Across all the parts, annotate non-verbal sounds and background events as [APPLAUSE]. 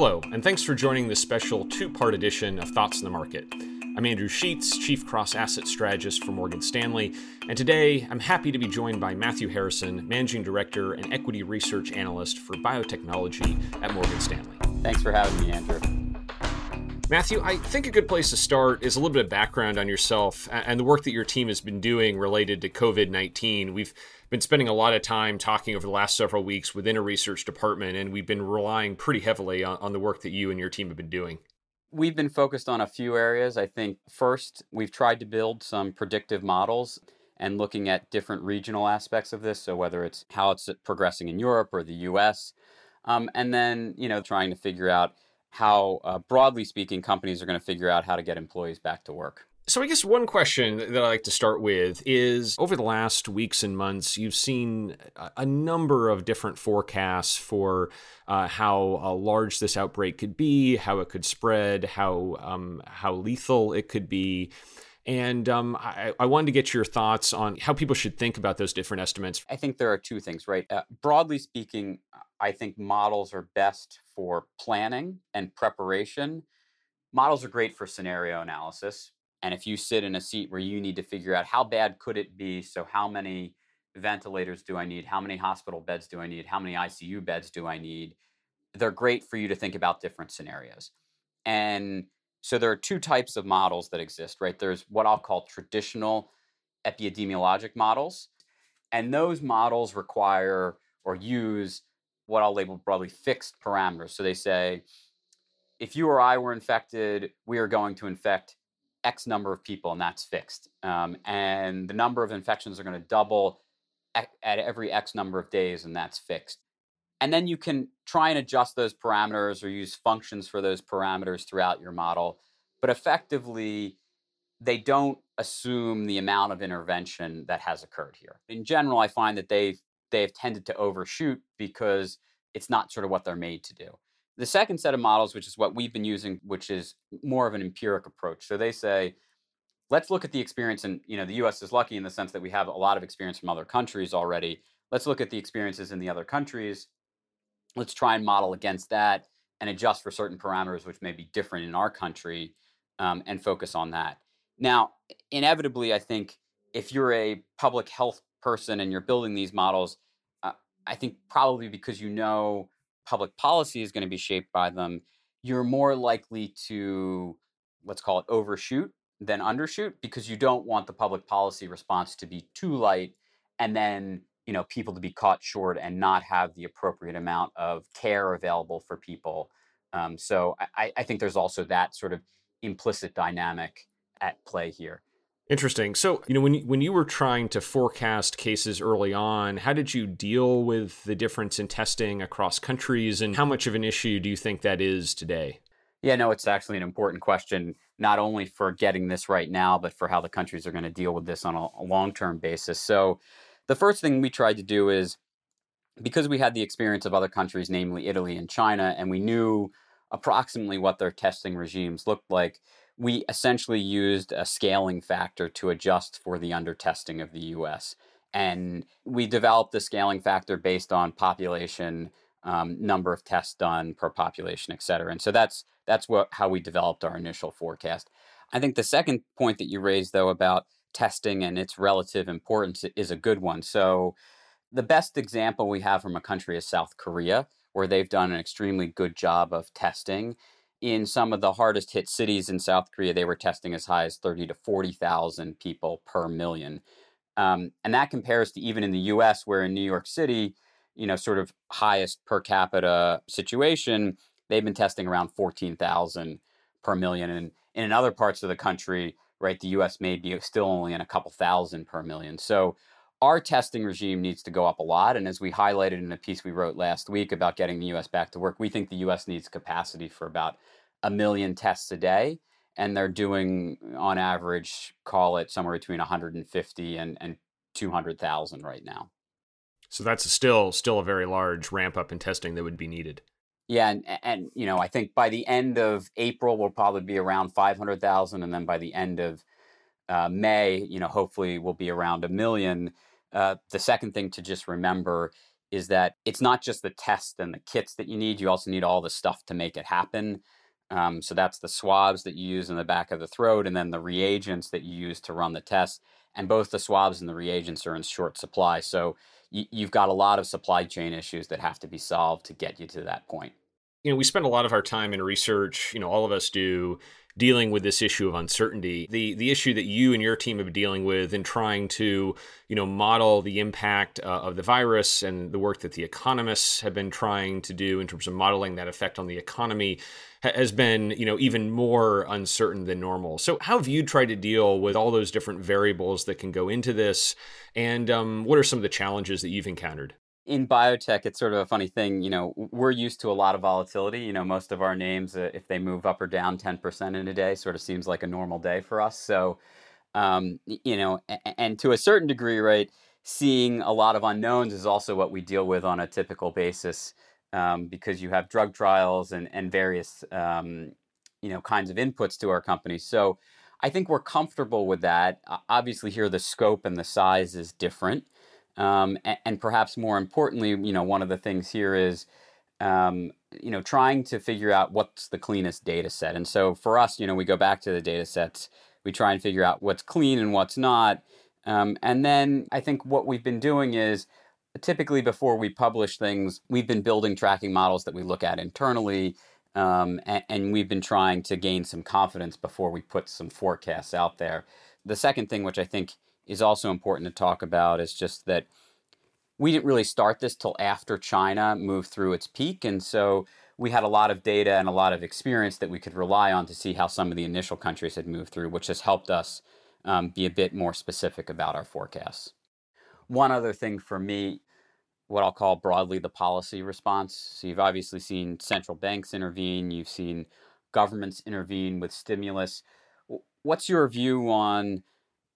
Hello, and thanks for joining this special two part edition of Thoughts in the Market. I'm Andrew Sheets, Chief Cross Asset Strategist for Morgan Stanley, and today I'm happy to be joined by Matthew Harrison, Managing Director and Equity Research Analyst for Biotechnology at Morgan Stanley. Thanks for having me, Andrew. Matthew, I think a good place to start is a little bit of background on yourself and the work that your team has been doing related to COVID 19. We've been spending a lot of time talking over the last several weeks within a research department, and we've been relying pretty heavily on, on the work that you and your team have been doing. We've been focused on a few areas. I think first, we've tried to build some predictive models and looking at different regional aspects of this. So, whether it's how it's progressing in Europe or the US, um, and then, you know, trying to figure out how, uh, broadly speaking, companies are going to figure out how to get employees back to work. So, I guess one question that I like to start with is over the last weeks and months, you've seen a number of different forecasts for uh, how uh, large this outbreak could be, how it could spread, how um, how lethal it could be. And um, I, I, wanted to get your thoughts on how people should think about those different estimates. I think there are two things, right? Uh, broadly speaking, I think models are best for planning and preparation. Models are great for scenario analysis. And if you sit in a seat where you need to figure out how bad could it be, so how many ventilators do I need? How many hospital beds do I need? How many ICU beds do I need? They're great for you to think about different scenarios. And so there are two types of models that exist, right? There's what I'll call traditional epidemiologic models. And those models require or use what I'll label broadly fixed parameters. So they say, if you or I were infected, we are going to infect X number of people, and that's fixed. Um, and the number of infections are going to double at, every X number of days, and that's fixed. And then you can try and adjust those parameters or use functions for those parameters throughout your model. But effectively, they don't assume the amount of intervention that has occurred here. In general, I find that they've they've tended to overshoot because it's not sort of what they're made to do. The second set of models, which is what we've been using, which is more of an empiric approach. So they say, let's look at the experience, and you know, the U.S. is lucky in the sense that we have a lot of experience from other countries already. Let's look at the experiences in the other countries. Let's try and model against that and adjust for certain parameters which may be different in our country, um, and focus on that. Now, inevitably, I think if you're a public health person and you're building these models, uh, I think probably because you know public policy is going to be shaped by them, you're more likely to, let's call it overshoot than undershoot because you don't want the public policy response to be too light and then you know people to be caught short and not have the appropriate amount of care available for people. Um, so I, I think there's also that sort of implicit dynamic at play here Interesting. So, you know, when you, when you were trying to forecast cases early on, how did you deal with the difference in testing across countries, and how much of an issue do you think that is today? Yeah, no, it's actually an important question, not only for getting this right now, but for how the countries are going to deal with this on a, a long term basis. So, the first thing we tried to do is because we had the experience of other countries, namely Italy and China, and we knew approximately what their testing regimes looked like we essentially used a scaling factor to adjust for the undertesting of the US. And we developed the scaling factor based on population, um, number of tests done per population, et cetera. And so that's that's what how we developed our initial forecast. I think the second point that you raised, though, about testing and its relative importance is a good one. So the best example we have from a country is South Korea, where they've done an extremely good job of testing in some of the hardest hit cities in South Korea, they were testing as high as 30 to 40,000 people per million. Um, and that compares to even in the US, where in New York City, you know, sort of highest per capita situation, they've been testing around 14,000 per million. And in other parts of the country, right, the US may be still only in a couple thousand per million. So our testing regime needs to go up a lot. And as we highlighted in a piece we wrote last week about getting the US back to work, we think the US needs capacity for about a million tests a day. And they're doing, on average, call it somewhere between 150 and, and 200,000 right now. So that's still still a very large ramp up in testing that would be needed. Yeah, and, and you know, I think by the end of April we'll probably be around 500,000 and then by the end of uh, May, you know, hopefully we'll be around a million. Uh, the second thing to just remember is that it's not just the test and the kits that you need, you also need all the stuff to make it happen. Um, so that's the swabs that you use in the back of the throat, and then the reagents that you use to run the test. And both the swabs and the reagents are in short supply. So y- you've got a lot of supply chain issues that have to be solved to get you to that point. You know, we spend a lot of our time in research, you know, all of us do, dealing with this issue of uncertainty. The the issue that you and your team have been dealing with in trying to, you know, model the impact uh, of the virus and the work that the economists have been trying to do in terms of modeling that effect on the economy has been, you know, even more uncertain than normal. So, how have you tried to deal with all those different variables that can go into this, and um, what are some of the challenges that you've encountered? In biotech, it's sort of a funny thing. You know, we're used to a lot of volatility. You know, most of our names, uh, if they move up or down 10% in a day, sort of seems like a normal day for us. So, um, you know, and, and to a certain degree, right, seeing a lot of unknowns is also what we deal with on a typical basis um, because you have drug trials and, and various, um, you know, kinds of inputs to our company. So, I think we're comfortable with that. Obviously, here the scope and the size is different. Um, and, and, perhaps more importantly, you know, one of the things here is, um, you know, trying to figure out what's the cleanest data set. And so for us, you know, we go back to the data sets, we try and figure out what's clean and what's not. Um, and then I think what we've been doing is typically before we publish things, we've been building tracking models that we look at internally. Um, and, and we've been trying to gain some confidence before we put some forecasts out there. The second thing, which I think is also important to talk about is just that we didn't really start this till after China moved through its peak. And so we had a lot of data and a lot of experience that we could rely on to see how some of the initial countries had moved through, which has helped us um, be a bit more specific about our forecasts. One other thing for me, what I'll call broadly the policy response. So you've obviously seen central banks intervene, you've seen governments intervene with stimulus. What's your view on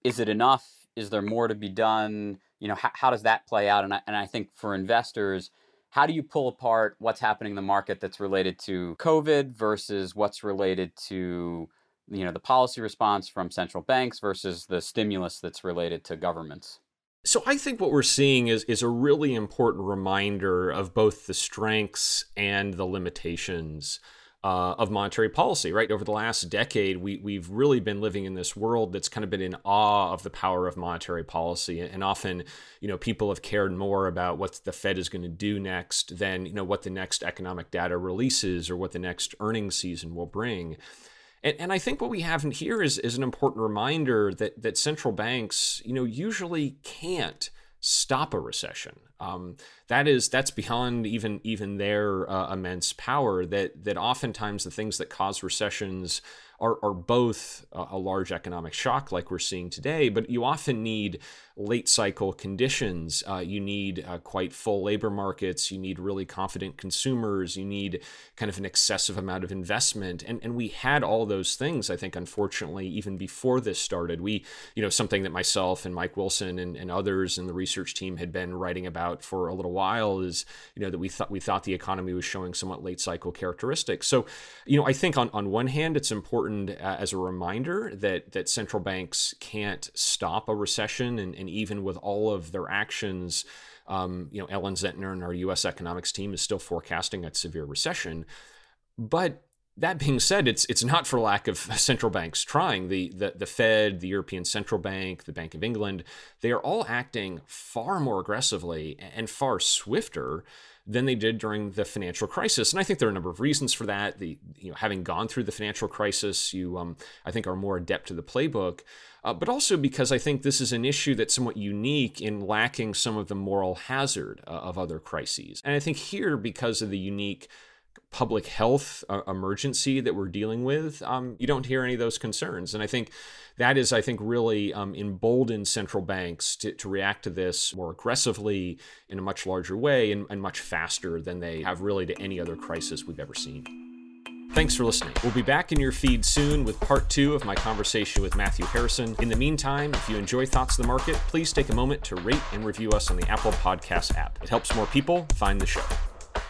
is it enough? Is there more to be done? You know, how, how does that play out? And I, and I think for investors, how do you pull apart what's happening in the market that's related to COVID versus what's related to you know the policy response from central banks versus the stimulus that's related to governments? So I think what we're seeing is is a really important reminder of both the strengths and the limitations uh, of monetary policy, right? Over the last decade, we, we've really been living in this world that's kind of been in awe of the power of monetary policy. And often, you know, people have cared more about what the Fed is going to do next than, you know, what the next economic data releases or what the next earnings season will bring. And, and I think what we have in here is, is an important reminder that, that central banks, you know, usually can't stop a recession. Um, that is that's beyond even even their uh, immense power. That that oftentimes the things that cause recessions are, are both a large economic shock like we're seeing today, but you often need late cycle conditions. Uh, you need uh, quite full labor markets. You need really confident consumers. You need kind of an excessive amount of investment. And, and we had all those things, I think, unfortunately, even before this started. We, you know, something that myself and Mike Wilson and, and others in the research team had been writing about for a little while is, you know, that we thought we thought the economy was showing somewhat late cycle characteristics. So, you know, I think on, on one hand, it's important uh, as a reminder that that central banks can't stop a recession and and even with all of their actions, um, you know, Ellen Zentner and our U.S. economics team is still forecasting a severe recession. But that being said, it's it's not for lack of [LAUGHS] central banks trying. The, the the Fed, the European Central Bank, the Bank of England, they are all acting far more aggressively and far swifter than they did during the financial crisis. And I think there are a number of reasons for that. The you know having gone through the financial crisis, you um, I think are more adept to the playbook uh, but also because I think this is an issue that's somewhat unique in lacking some of the moral hazard uh, of other crises. And I think here, because of the unique public health uh, emergency that we're dealing with, um, you don't hear any of those concerns. And I think that is, I think, really um, emboldened central banks to, to react to this more aggressively in a much larger way and, and much faster than they have really to any other crisis we've ever seen. Thanks for listening. We'll be back in your feed soon with part two of my conversation with Matthew Harrison. In the meantime, if you enjoy Thoughts of the Market, please take a moment to rate and review us on the Apple Podcast app. It helps more people find the show.